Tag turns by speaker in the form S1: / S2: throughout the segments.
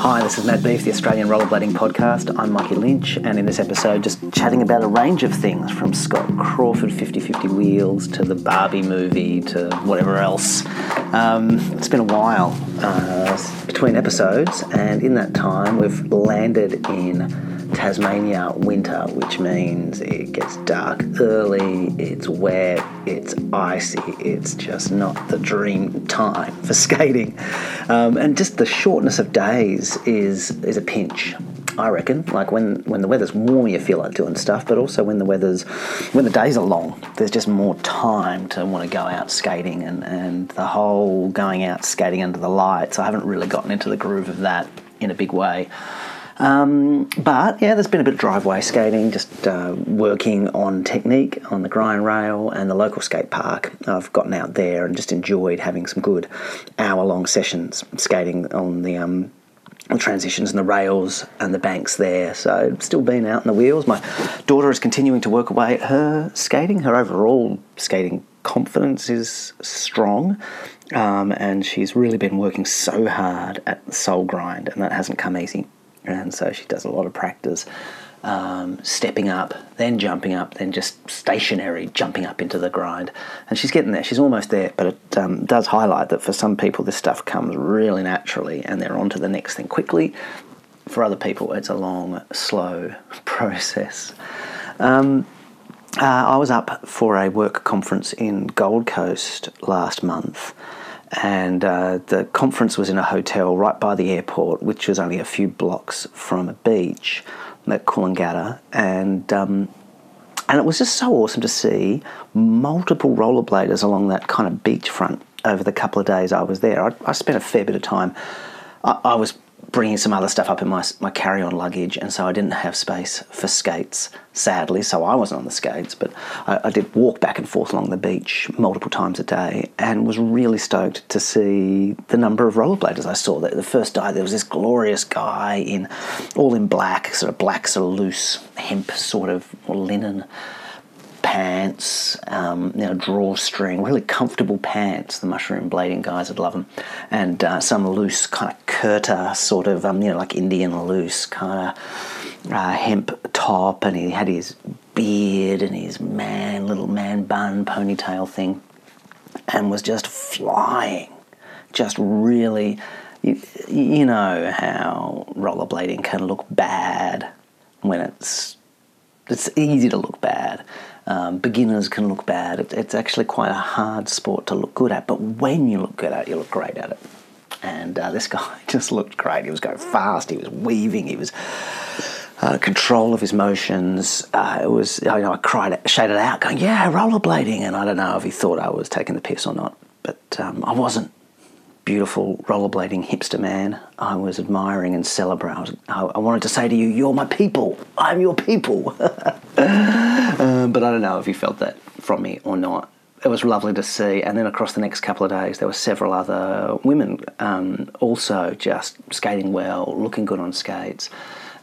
S1: Hi, this is Mad Beef, the Australian Rollerblading Podcast. I'm Mikey Lynch, and in this episode, just chatting about a range of things from Scott Crawford 50 50 wheels to the Barbie movie to whatever else. Um, it's been a while uh, between episodes, and in that time, we've landed in Tasmania winter, which means it gets dark early, it's wet, it's icy, it's just not the dream time for skating. Um, and just the shortness of days is, is a pinch. I reckon, like when, when the weather's warm, you feel like doing stuff, but also when the weather's when the days are long, there's just more time to want to go out skating, and, and the whole going out skating under the lights. I haven't really gotten into the groove of that in a big way. Um, but yeah, there's been a bit of driveway skating, just uh, working on technique on the grind rail and the local skate park. I've gotten out there and just enjoyed having some good hour long sessions skating on the. Um, the transitions and the rails and the banks there. So, still been out in the wheels. My daughter is continuing to work away at her skating. Her overall skating confidence is strong, um, and she's really been working so hard at the soul grind, and that hasn't come easy and so she does a lot of practice. Um, stepping up, then jumping up, then just stationary jumping up into the grind. And she's getting there, she's almost there, but it um, does highlight that for some people this stuff comes really naturally and they're on to the next thing quickly. For other people, it's a long, slow process. Um, uh, I was up for a work conference in Gold Coast last month and uh, the conference was in a hotel right by the airport, which was only a few blocks from a beach at Coolangatta, and um, and it was just so awesome to see multiple rollerbladers along that kind of beachfront over the couple of days I was there. I, I spent a fair bit of time. I, I was bringing some other stuff up in my, my carry on luggage, and so I didn't have space for skates, sadly, so I wasn't on the skates, but I, I, did walk back and forth along the beach multiple times a day and was really stoked to see the number of rollerbladers I saw. The, the first day, there was this glorious guy in all in black, sort of black, sort of loose hemp sort of linen pants, um, you know, drawstring, really comfortable pants. The mushroom blading guys would love them, and uh, some loose kind of kurta, sort of, um, you know, like Indian loose kind of uh, hemp top, and he had his beard and his man, little man bun ponytail thing, and was just flying, just really. You, you know how rollerblading can look bad when it's it's easy to look bad um, beginners can look bad. It, it's actually quite a hard sport to look good at, but when you look good at it, you look great at it. And uh, this guy just looked great. He was going fast, he was weaving, he was. Uh, control of his motions. Uh, it was, you know, I cried, shaded out, going, "Yeah, rollerblading." And I don't know if he thought I was taking the piss or not, but um, I wasn't beautiful rollerblading hipster man I was admiring and celebrating. I, I wanted to say to you, You're my people. I'm your people. but I don't know if you felt that from me or not. It was lovely to see. And then across the next couple of days, there were several other women um, also just skating well, looking good on skates.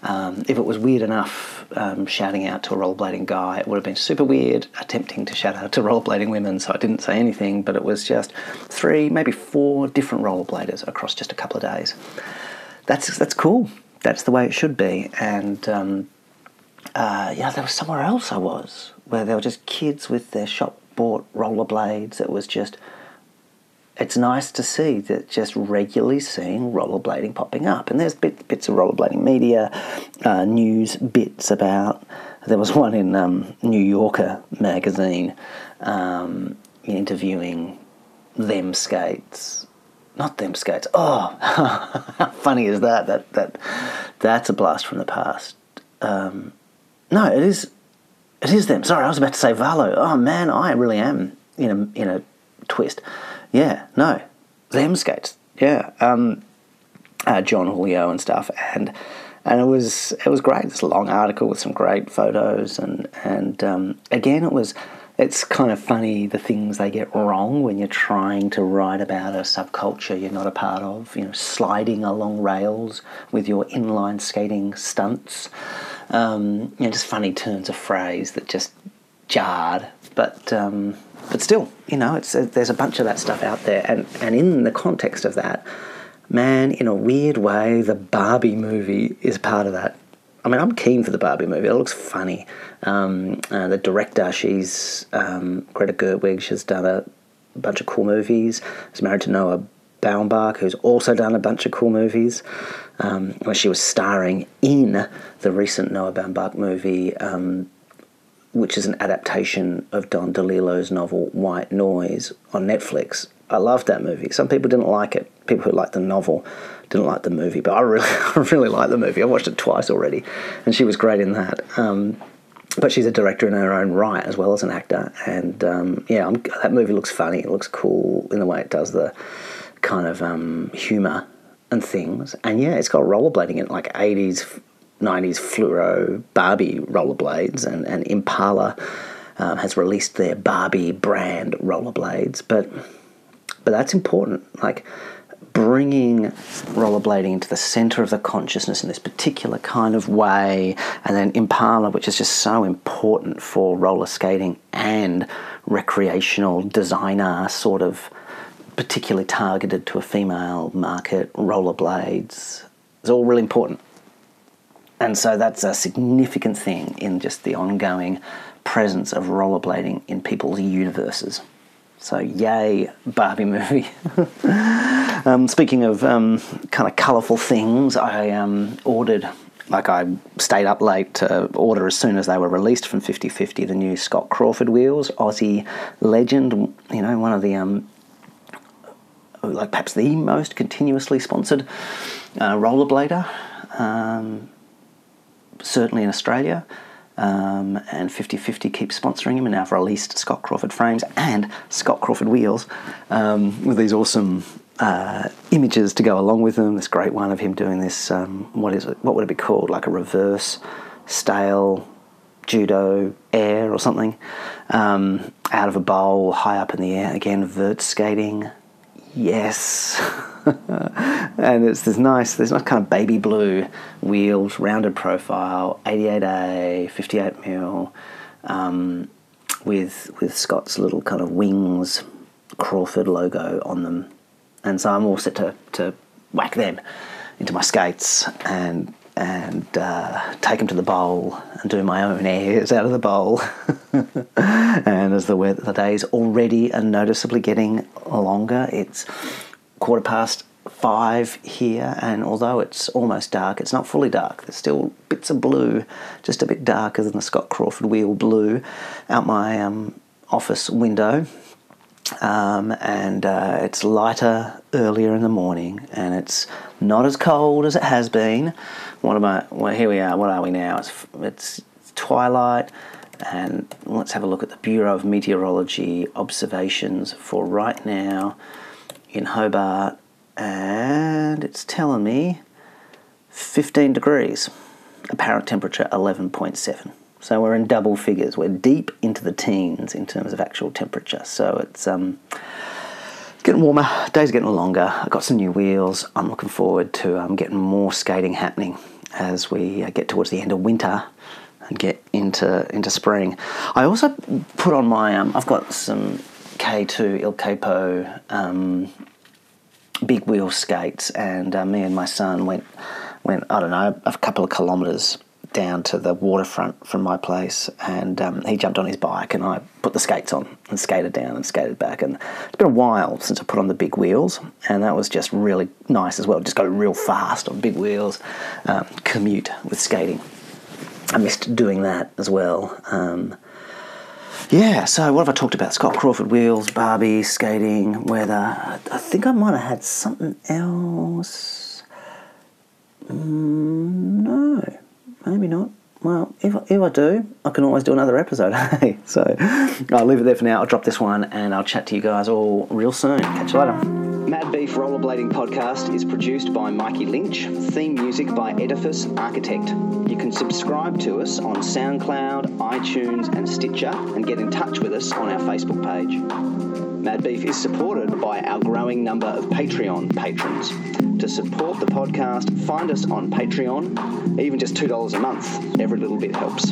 S1: Um, if it was weird enough um, shouting out to a rollerblading guy, it would have been super weird attempting to shout out to rollerblading women, so I didn't say anything, but it was just three, maybe four different rollerbladers across just a couple of days. That's, that's cool. That's the way it should be. And um, uh, yeah, there was somewhere else I was where there were just kids with their shop bought rollerblades. It was just it's nice to see that just regularly seeing rollerblading popping up. And there's bit, bits of rollerblading media, uh, news bits about. There was one in um, New Yorker magazine um, interviewing them skates. Not them skates. Oh, how funny is that? That that that's a blast from the past. Um, no, it is. It is them. Sorry, I was about to say Valo. Oh man, I really am in a in a twist. Yeah, no, them skates. Yeah, um, uh, Jon Julio and stuff, and and it was it was great. This long article with some great photos, and and um, again, it was. It's kind of funny the things they get wrong when you're trying to write about a subculture you're not a part of. You know, sliding along rails with your inline skating stunts. Um, you know, just funny turns of phrase that just jarred. But um, but still, you know, it's a, there's a bunch of that stuff out there, and and in the context of that, man, in a weird way, the Barbie movie is part of that. I mean, I'm keen for the Barbie movie. It looks funny. Um, uh, the director, she's um, Greta Gerwig. She's done a bunch of cool movies. She's married to Noah Baumbach, who's also done a bunch of cool movies. Um, where she was starring in the recent Noah Baumbach movie, um, which is an adaptation of Don DeLillo's novel White Noise on Netflix. I loved that movie. Some people didn't like it. People who liked the novel didn't like the movie, but I really, I really like the movie. I watched it twice already, and she was great in that. Um, but she's a director in her own right as well as an actor, and um, yeah, I'm, that movie looks funny. It looks cool in the way it does the kind of um, humor and things. And yeah, it's got rollerblading in it, like 80s, 90s fluoro Barbie rollerblades, and, and Impala um, has released their Barbie brand rollerblades. But but that's important. Like bringing rollerblading into the center of the consciousness in this particular kind of way, and then Impala, which is just so important for roller skating and recreational designer sort of particularly targeted to a female market, rollerblades. It's all really important. And so that's a significant thing in just the ongoing presence of rollerblading in people's universes. So, yay, Barbie movie. um, speaking of um, kind of colourful things, I um, ordered, like, I stayed up late to order as soon as they were released from 5050 the new Scott Crawford wheels, Aussie legend, you know, one of the, um, like, perhaps the most continuously sponsored uh, rollerblader, um, certainly in Australia. Um, and 50 50 keeps sponsoring him, and now I've released Scott Crawford frames and Scott Crawford wheels um, with these awesome uh, images to go along with them. This great one of him doing this, um, what is it? What would it be called? Like a reverse stale judo air or something um, out of a bowl high up in the air. Again, vert skating. Yes. and it's this nice, this nice kind of baby blue wheels, rounded profile, 88A, 58 mil, um, with with Scott's little kind of wings Crawford logo on them, and so I'm all set to to whack them into my skates and and uh, take them to the bowl and do my own airs out of the bowl. and as the weather, the day's already noticeably getting longer, it's quarter past five here, and although it's almost dark, it's not fully dark. There's still bits of blue, just a bit darker than the Scott Crawford wheel blue, out my um, office window. Um, and uh, it's lighter earlier in the morning, and it's not as cold as it has been. What am I? Well, here we are. What are we now? It's, it's twilight, and let's have a look at the Bureau of Meteorology observations for right now in Hobart, and it's telling me 15 degrees, apparent temperature 11.7. So we're in double figures. We're deep into the teens in terms of actual temperature. So it's um, getting warmer. Days are getting longer. I've got some new wheels. I'm looking forward to um, getting more skating happening as we uh, get towards the end of winter and get into into spring. I also put on my. Um, I've got some K2 Il Capo um, big wheel skates, and uh, me and my son went went I don't know a couple of kilometres down to the waterfront from my place, and um, he jumped on his bike, and I put the skates on and skated down and skated back. And it's been a while since I put on the big wheels, and that was just really nice as well. Just go real fast on big wheels, um, commute with skating. I missed doing that as well. Um, yeah, so what have I talked about? Scott Crawford wheels, Barbie, skating, weather. I think I might have had something else. Mm, no, maybe not. Well, if, if I do, I can always do another episode. Hey, so I'll leave it there for now. I'll drop this one and I'll chat to you guys all real soon. Catch you later. Mad Beef Rollerblading Podcast is produced by Mikey Lynch, theme music by Edifice Architect. You can subscribe to us on SoundCloud, iTunes, and Stitcher, and get in touch with us on our Facebook page. Mad Beef is supported by our growing number of Patreon patrons. To support the podcast, find us on Patreon. Even just $2 a month, every little bit helps.